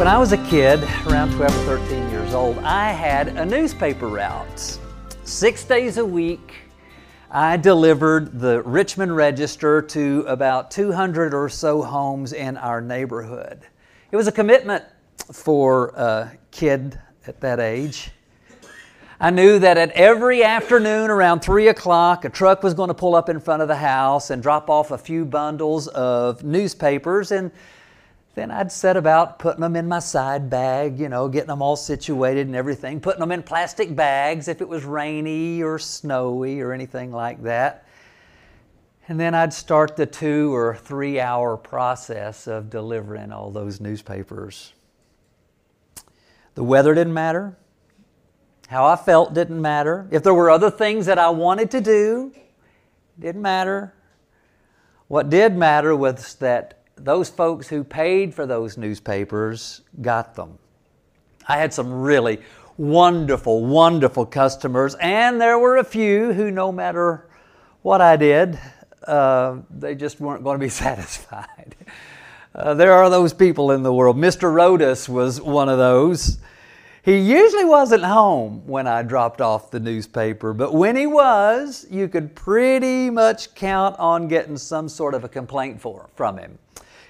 When I was a kid, around 12 or 13 years old, I had a newspaper route. Six days a week, I delivered the Richmond Register to about 200 or so homes in our neighborhood. It was a commitment for a kid at that age. I knew that at every afternoon around 3 o'clock, a truck was going to pull up in front of the house and drop off a few bundles of newspapers, and then I'd set about putting them in my side bag, you know, getting them all situated and everything, putting them in plastic bags if it was rainy or snowy or anything like that. And then I'd start the two or three hour process of delivering all those newspapers. The weather didn't matter. How I felt didn't matter. If there were other things that I wanted to do, didn't matter. What did matter was that those folks who paid for those newspapers got them. I had some really wonderful, wonderful customers, and there were a few who, no matter what I did, uh, they just weren't going to be satisfied. Uh, there are those people in the world. Mr. Rodas was one of those. He usually wasn't home when I dropped off the newspaper, but when he was, you could pretty much count on getting some sort of a complaint for, from him.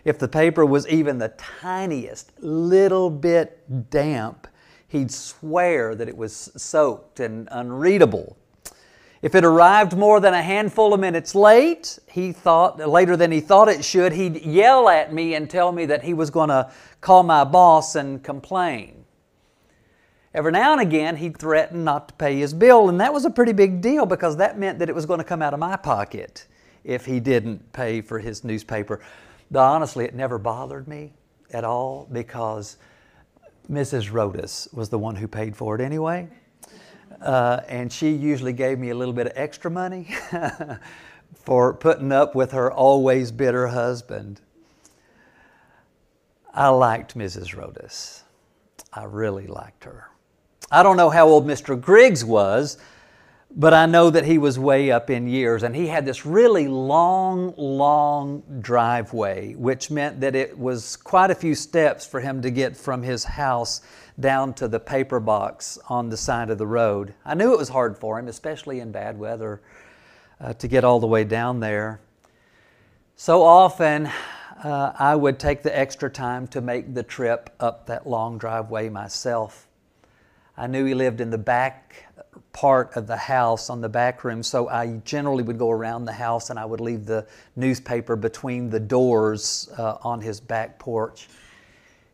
If the paper was even the tiniest little bit damp, he'd swear that it was soaked and unreadable. If it arrived more than a handful of minutes late, he thought later than he thought it should, he'd yell at me and tell me that he was going to call my boss and complain. Every now and again, he'd threaten not to pay his bill, and that was a pretty big deal because that meant that it was going to come out of my pocket if he didn't pay for his newspaper. Honestly, it never bothered me at all because Mrs. Rodas was the one who paid for it anyway. Uh, and she usually gave me a little bit of extra money for putting up with her always bitter husband. I liked Mrs. Rodas. I really liked her. I don't know how old Mr. Griggs was, but I know that he was way up in years and he had this really long, long driveway, which meant that it was quite a few steps for him to get from his house down to the paper box on the side of the road. I knew it was hard for him, especially in bad weather, uh, to get all the way down there. So often, uh, I would take the extra time to make the trip up that long driveway myself. I knew he lived in the back part of the house on the back room, so I generally would go around the house and I would leave the newspaper between the doors uh, on his back porch.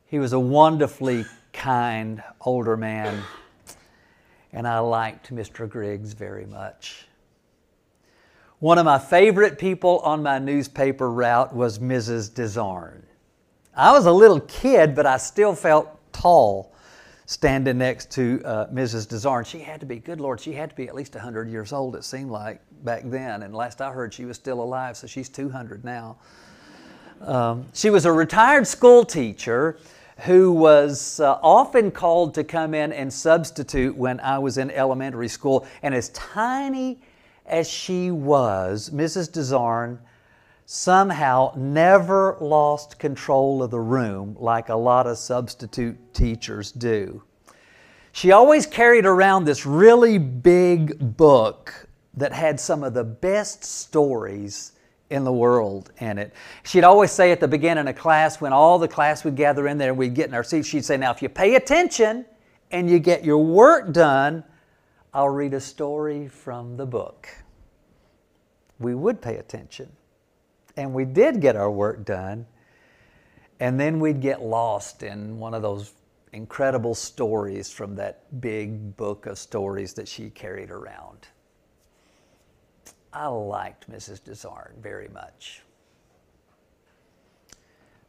He was a wonderfully kind older man, and I liked Mr. Griggs very much. One of my favorite people on my newspaper route was Mrs. Desarn. I was a little kid, but I still felt tall standing next to uh, Mrs. Desarn. She had to be, good Lord, she had to be at least 100 years old, it seemed like back then. And last I heard, she was still alive, so she's 200 now. Um, she was a retired school teacher who was uh, often called to come in and substitute when I was in elementary school. And as tiny as she was, Mrs. Desarn somehow never lost control of the room like a lot of substitute teachers do. She always carried around this really big book that had some of the best stories in the world in it. She'd always say at the beginning of class, when all the class would gather in there and we'd get in our seats, she'd say, Now, if you pay attention and you get your work done, I'll read a story from the book. We would pay attention and we did get our work done. And then we'd get lost in one of those incredible stories from that big book of stories that she carried around. I liked Mrs. Desarn very much.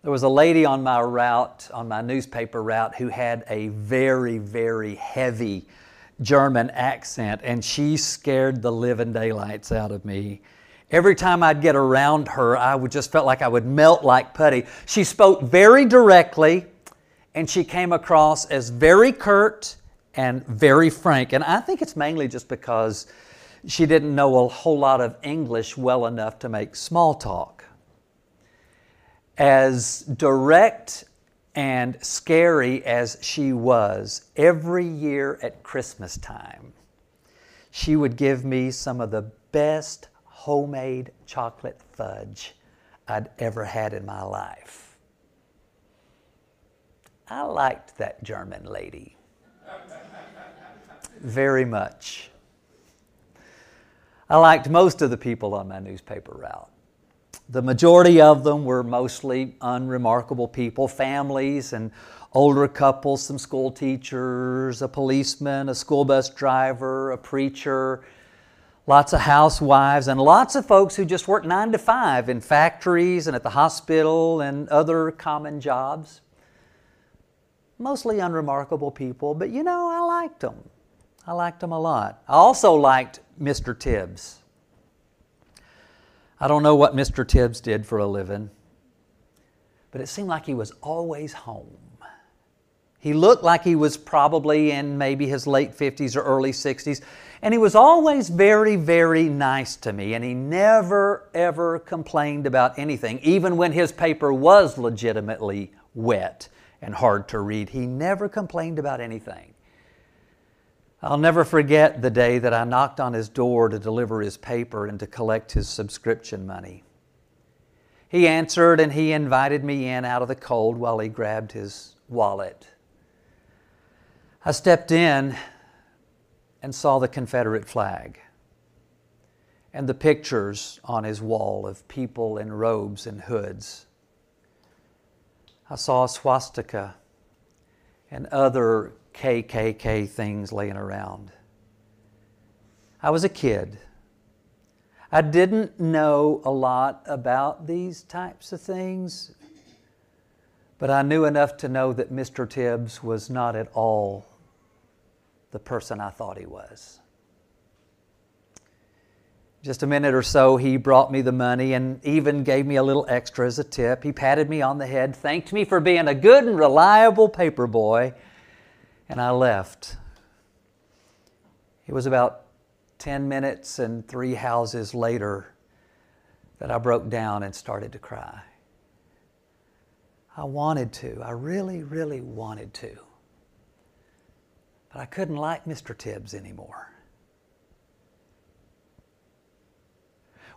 There was a lady on my route, on my newspaper route, who had a very, very heavy German accent, and she scared the living daylights out of me. Every time I'd get around her, I would just felt like I would melt like putty. She spoke very directly, and she came across as very curt and very frank. And I think it's mainly just because she didn't know a whole lot of English well enough to make small talk. As direct and scary as she was, every year at Christmas time, she would give me some of the best homemade chocolate fudge I'd ever had in my life. I liked that German lady very much. I liked most of the people on my newspaper route. The majority of them were mostly unremarkable people, families and older couples, some school teachers, a policeman, a school bus driver, a preacher, lots of housewives, and lots of folks who just worked nine to five in factories and at the hospital and other common jobs. Mostly unremarkable people, but you know, I liked them. I liked them a lot. I also liked Mr. Tibbs. I don't know what Mr. Tibbs did for a living, but it seemed like he was always home. He looked like he was probably in maybe his late 50s or early 60s, and he was always very, very nice to me, and he never, ever complained about anything, even when his paper was legitimately wet and hard to read. He never complained about anything. I'll never forget the day that I knocked on his door to deliver his paper and to collect his subscription money. He answered and he invited me in out of the cold while he grabbed his wallet. I stepped in and saw the Confederate flag and the pictures on his wall of people in robes and hoods. I saw a swastika and other KKK things laying around. I was a kid. I didn't know a lot about these types of things, but I knew enough to know that Mr. Tibbs was not at all the person I thought he was. Just a minute or so, he brought me the money and even gave me a little extra as a tip. He patted me on the head, thanked me for being a good and reliable paper boy, and I left. It was about 10 minutes and three houses later that I broke down and started to cry. I wanted to. I really, really wanted to. But I couldn't like Mr. Tibbs anymore.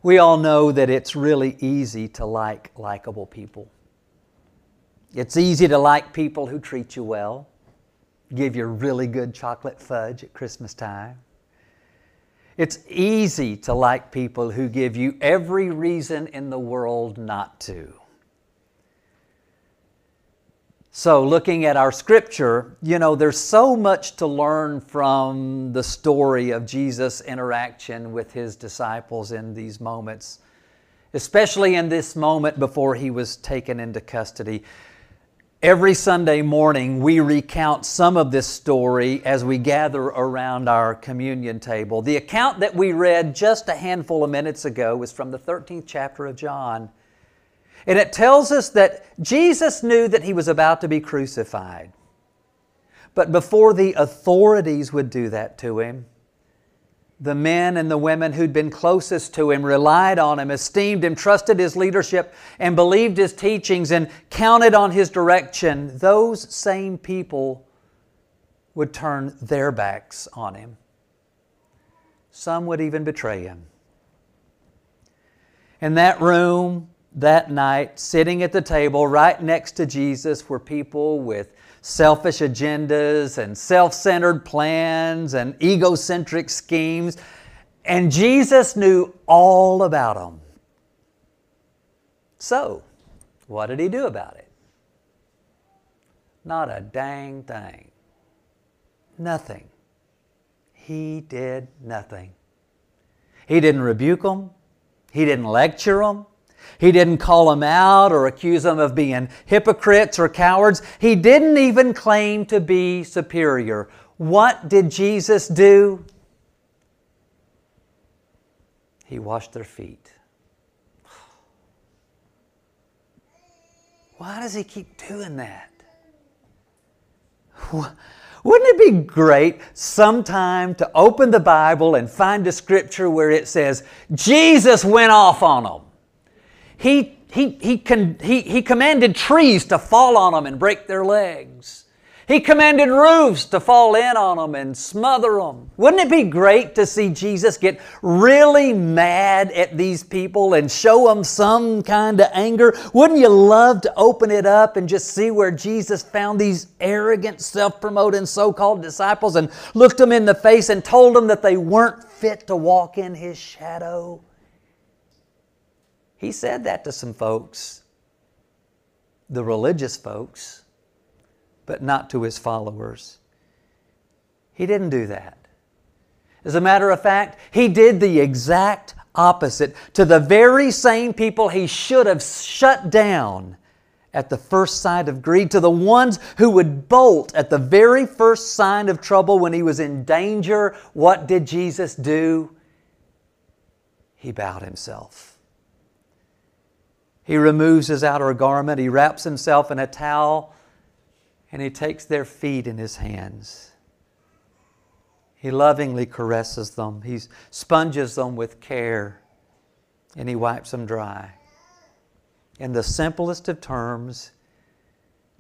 We all know that it's really easy to like likable people. It's easy to like people who treat you well give you really good chocolate fudge at Christmas time. It's easy to like people who give you every reason in the world not to. So, looking at our scripture, you know, there's so much to learn from the story of Jesus' interaction with his disciples in these moments, especially in this moment before he was taken into custody. Every Sunday morning, we recount some of this story as we gather around our communion table. The account that we read just a handful of minutes ago was from the 13th chapter of John. And it tells us that Jesus knew that he was about to be crucified. But before the authorities would do that to him, the men and the women who'd been closest to him relied on him, esteemed him, trusted his leadership, and believed his teachings and counted on his direction, those same people would turn their backs on him. Some would even betray him. In that room that night, sitting at the table right next to Jesus, were people with selfish agendas and self centered plans and egocentric schemes. And Jesus knew all about them. So, what did he do about it? Not a dang thing. Nothing. He did nothing. He didn't rebuke them. He didn't lecture them. He didn't call them out or accuse them of being hypocrites or cowards. He didn't even claim to be superior. What did Jesus do? He washed their feet. Why does he keep doing that? Wouldn't it be great sometime to open the Bible and find a scripture where it says, Jesus went off on them? He he, he, con, he, he commanded trees to fall on them and break their legs. He commanded roofs to fall in on them and smother them. Wouldn't it be great to see Jesus get really mad at these people and show them some kind of anger? Wouldn't you love to open it up and just see where Jesus found these arrogant, self promoting so called disciples and looked them in the face and told them that they weren't fit to walk in His shadow? He said that to some folks, the religious folks but not to his followers. He didn't do that. As a matter of fact, he did the exact opposite to the very same people he should have shut down at the first sign of greed, to the ones who would bolt at the very first sign of trouble when he was in danger. What did Jesus do? He bowed himself. He removes his outer garment, he wraps himself in a towel, and he takes their feet in his hands. He lovingly caresses them, he sponges them with care, and he wipes them dry. In the simplest of terms,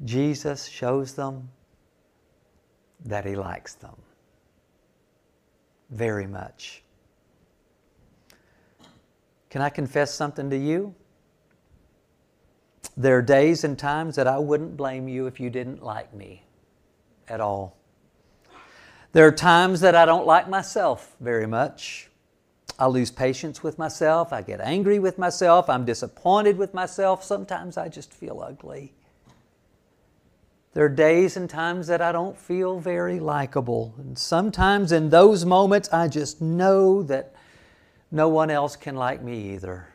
Jesus shows them that he likes them very much. Can I confess something to you? There are days and times that I wouldn't blame you if you didn't like me at all. There are times that I don't like myself very much. I lose patience with myself. I get angry with myself. I'm disappointed with myself. Sometimes I just feel ugly. There are days and times that I don't feel very likable. And sometimes in those moments, I just know that no one else can like me either.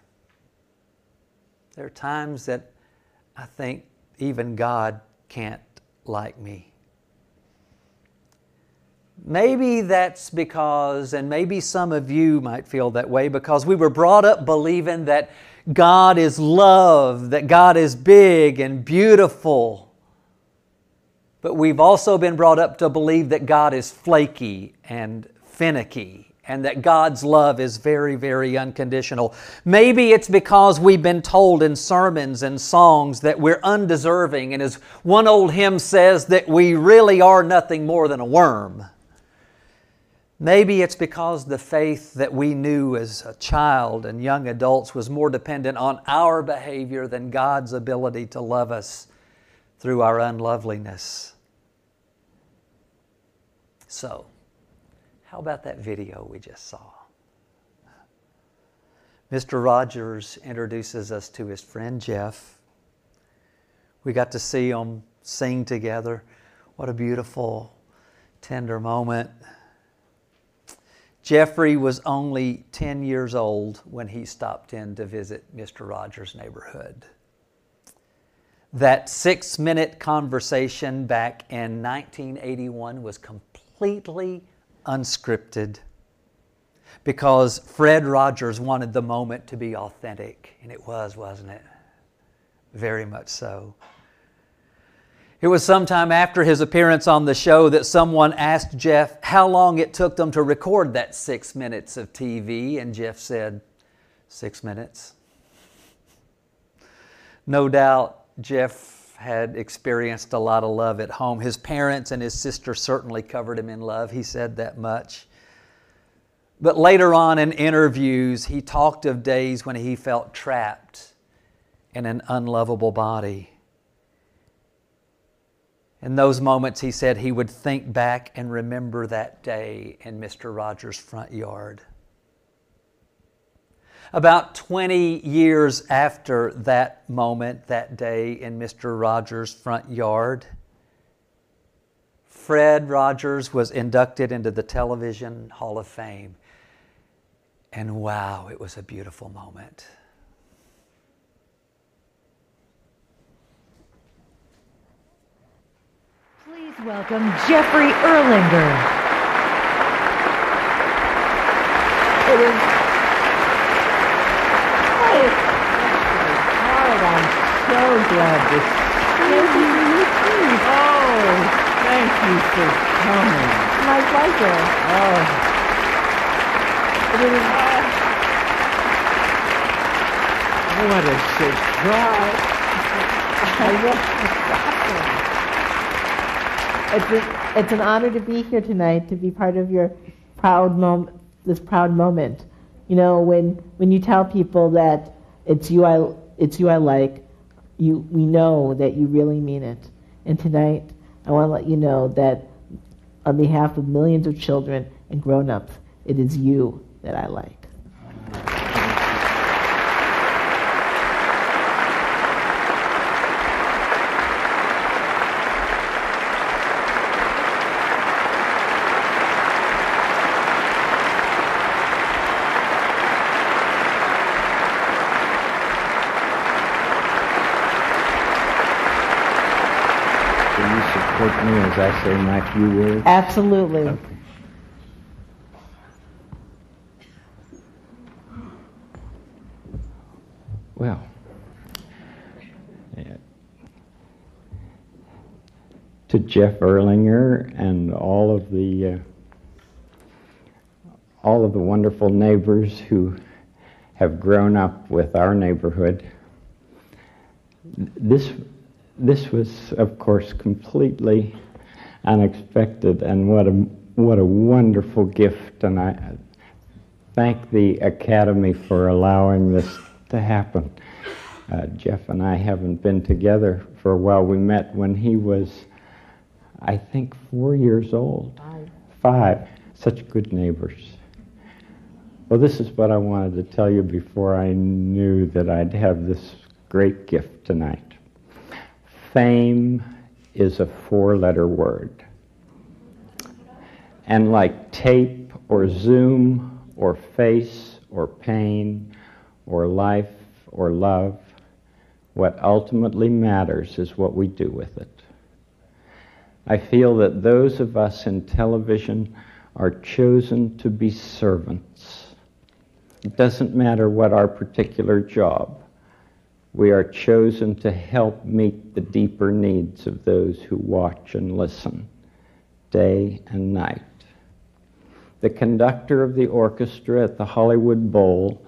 There are times that I think even God can't like me. Maybe that's because, and maybe some of you might feel that way, because we were brought up believing that God is love, that God is big and beautiful. But we've also been brought up to believe that God is flaky and finicky and that God's love is very, very unconditional. Maybe it's because we've been told in sermons and songs that we're undeserving, and as one old hymn says, that we really are nothing more than a worm. Maybe it's because the faith that we knew as a child and young adults was more dependent on our behavior than God's ability to love us through our unloveliness. So, how about that video we just saw? Mr. Rogers introduces us to his friend Jeff. We got to see them sing together. What a beautiful, tender moment. Jeffrey was only 10 years old when he stopped in to visit Mr. Rogers' neighborhood. That six minute conversation back in 1981 was completely unscripted because Fred Rogers wanted the moment to be authentic, and it was, wasn't it? Very much so. It was sometime after his appearance on the show that someone asked Jeff how long it took them to record that six minutes of TV, and Jeff said, Six minutes. No doubt Jeff had experienced a lot of love at home. His parents and his sister certainly covered him in love. He said that much. But later on in interviews, he talked of days when he felt trapped in an unlovable body. In those moments, he said he would think back and remember that day in Mr. Rogers' front yard. About 20 years after that moment, that day in Mr. Rogers' front yard, Fred Rogers was inducted into the Television Hall of Fame. And wow, it was a beautiful moment. Please welcome Jeffrey Erlanger. It is so glad to see you. Oh, thank you for coming. My pleasure. Oh. It is, uh, what a surprise. It's, a, it's an honor to be here tonight, to be part of your proud moment, this proud moment. You know, when, when you tell people that it's you I, it's you I like, you, we know that you really mean it. And tonight, I want to let you know that on behalf of millions of children and grown-ups, it is you that I like. Will you support me as I say my few words? Absolutely. Well, yeah. to Jeff Erlanger and all of the uh, all of the wonderful neighbors who have grown up with our neighborhood. This this was, of course, completely unexpected, and what a what a wonderful gift! And I thank the Academy for allowing this to happen. Uh, Jeff and I haven't been together for a while. We met when he was, I think, four years old. Five. Five. Such good neighbors. Well, this is what I wanted to tell you before I knew that I'd have this great gift tonight. Fame is a four letter word. And like tape or Zoom or face or pain or life or love, what ultimately matters is what we do with it. I feel that those of us in television are chosen to be servants. It doesn't matter what our particular job. We are chosen to help meet the deeper needs of those who watch and listen day and night. The conductor of the orchestra at the Hollywood Bowl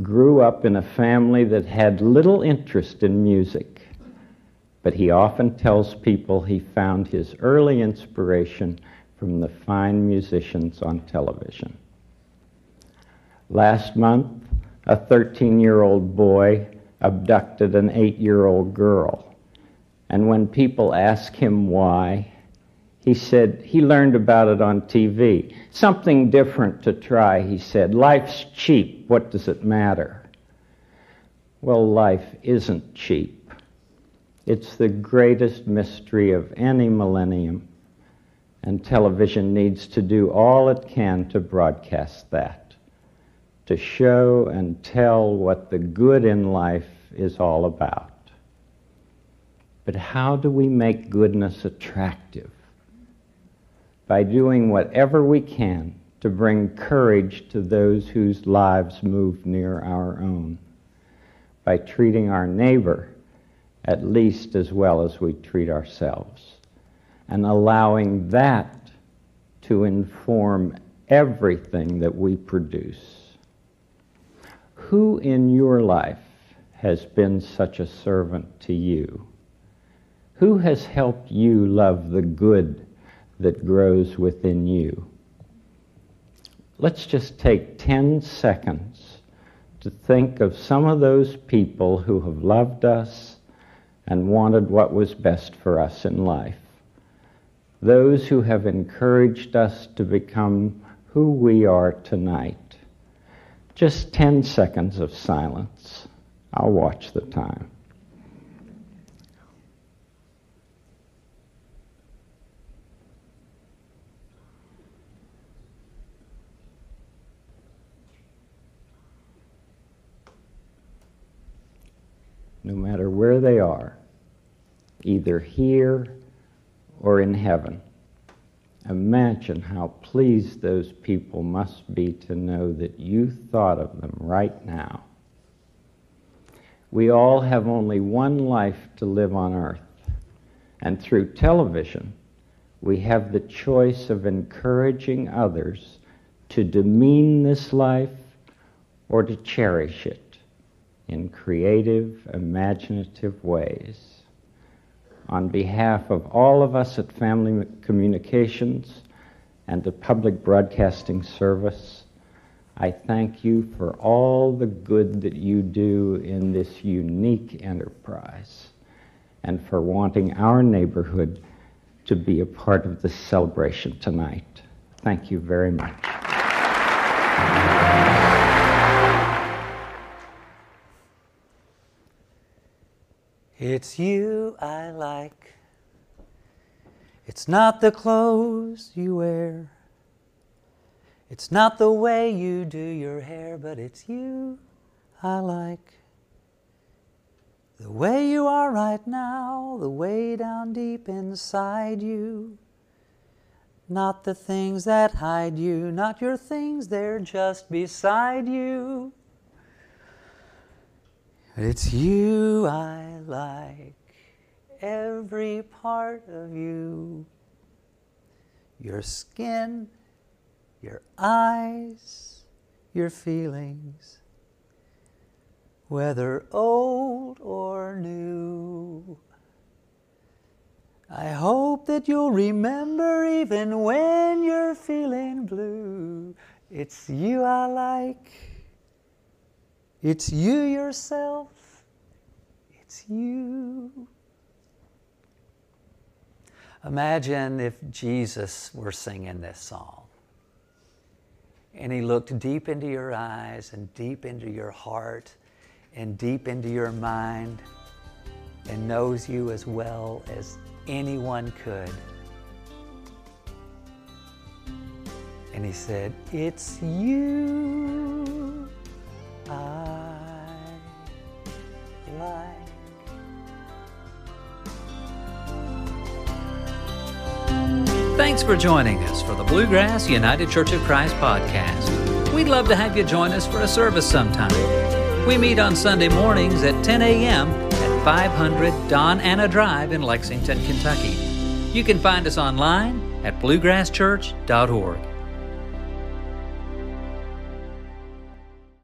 grew up in a family that had little interest in music, but he often tells people he found his early inspiration from the fine musicians on television. Last month, a 13 year old boy abducted an eight year old girl. And when people ask him why, he said he learned about it on TV. Something different to try, he said. Life's cheap. What does it matter? Well, life isn't cheap. It's the greatest mystery of any millennium, and television needs to do all it can to broadcast that, to show and tell what the good in life is all about. But how do we make goodness attractive? By doing whatever we can to bring courage to those whose lives move near our own. By treating our neighbor at least as well as we treat ourselves. And allowing that to inform everything that we produce. Who in your life has been such a servant to you? Who has helped you love the good that grows within you? Let's just take 10 seconds to think of some of those people who have loved us and wanted what was best for us in life. Those who have encouraged us to become who we are tonight. Just 10 seconds of silence. I'll watch the time. No matter where they are, either here or in heaven. Imagine how pleased those people must be to know that you thought of them right now. We all have only one life to live on earth, and through television, we have the choice of encouraging others to demean this life or to cherish it in creative, imaginative ways. On behalf of all of us at Family Communications and the Public Broadcasting Service, I thank you for all the good that you do in this unique enterprise and for wanting our neighborhood to be a part of this celebration tonight. Thank you very much. It's you I like. It's not the clothes you wear. It's not the way you do your hair, but it's you I like. The way you are right now, the way down deep inside you. Not the things that hide you, not your things, they're just beside you. It's you I like, every part of you. Your skin, your eyes, your feelings, whether old or new. I hope that you'll remember even when you're feeling blue. It's you I like. It's you yourself. It's you. Imagine if Jesus were singing this song and he looked deep into your eyes and deep into your heart and deep into your mind and knows you as well as anyone could. And he said, It's you I like. Thanks for joining us for the Bluegrass United Church of Christ podcast. We'd love to have you join us for a service sometime. We meet on Sunday mornings at 10 a.m. at 500 Don Anna Drive in Lexington, Kentucky. You can find us online at bluegrasschurch.org.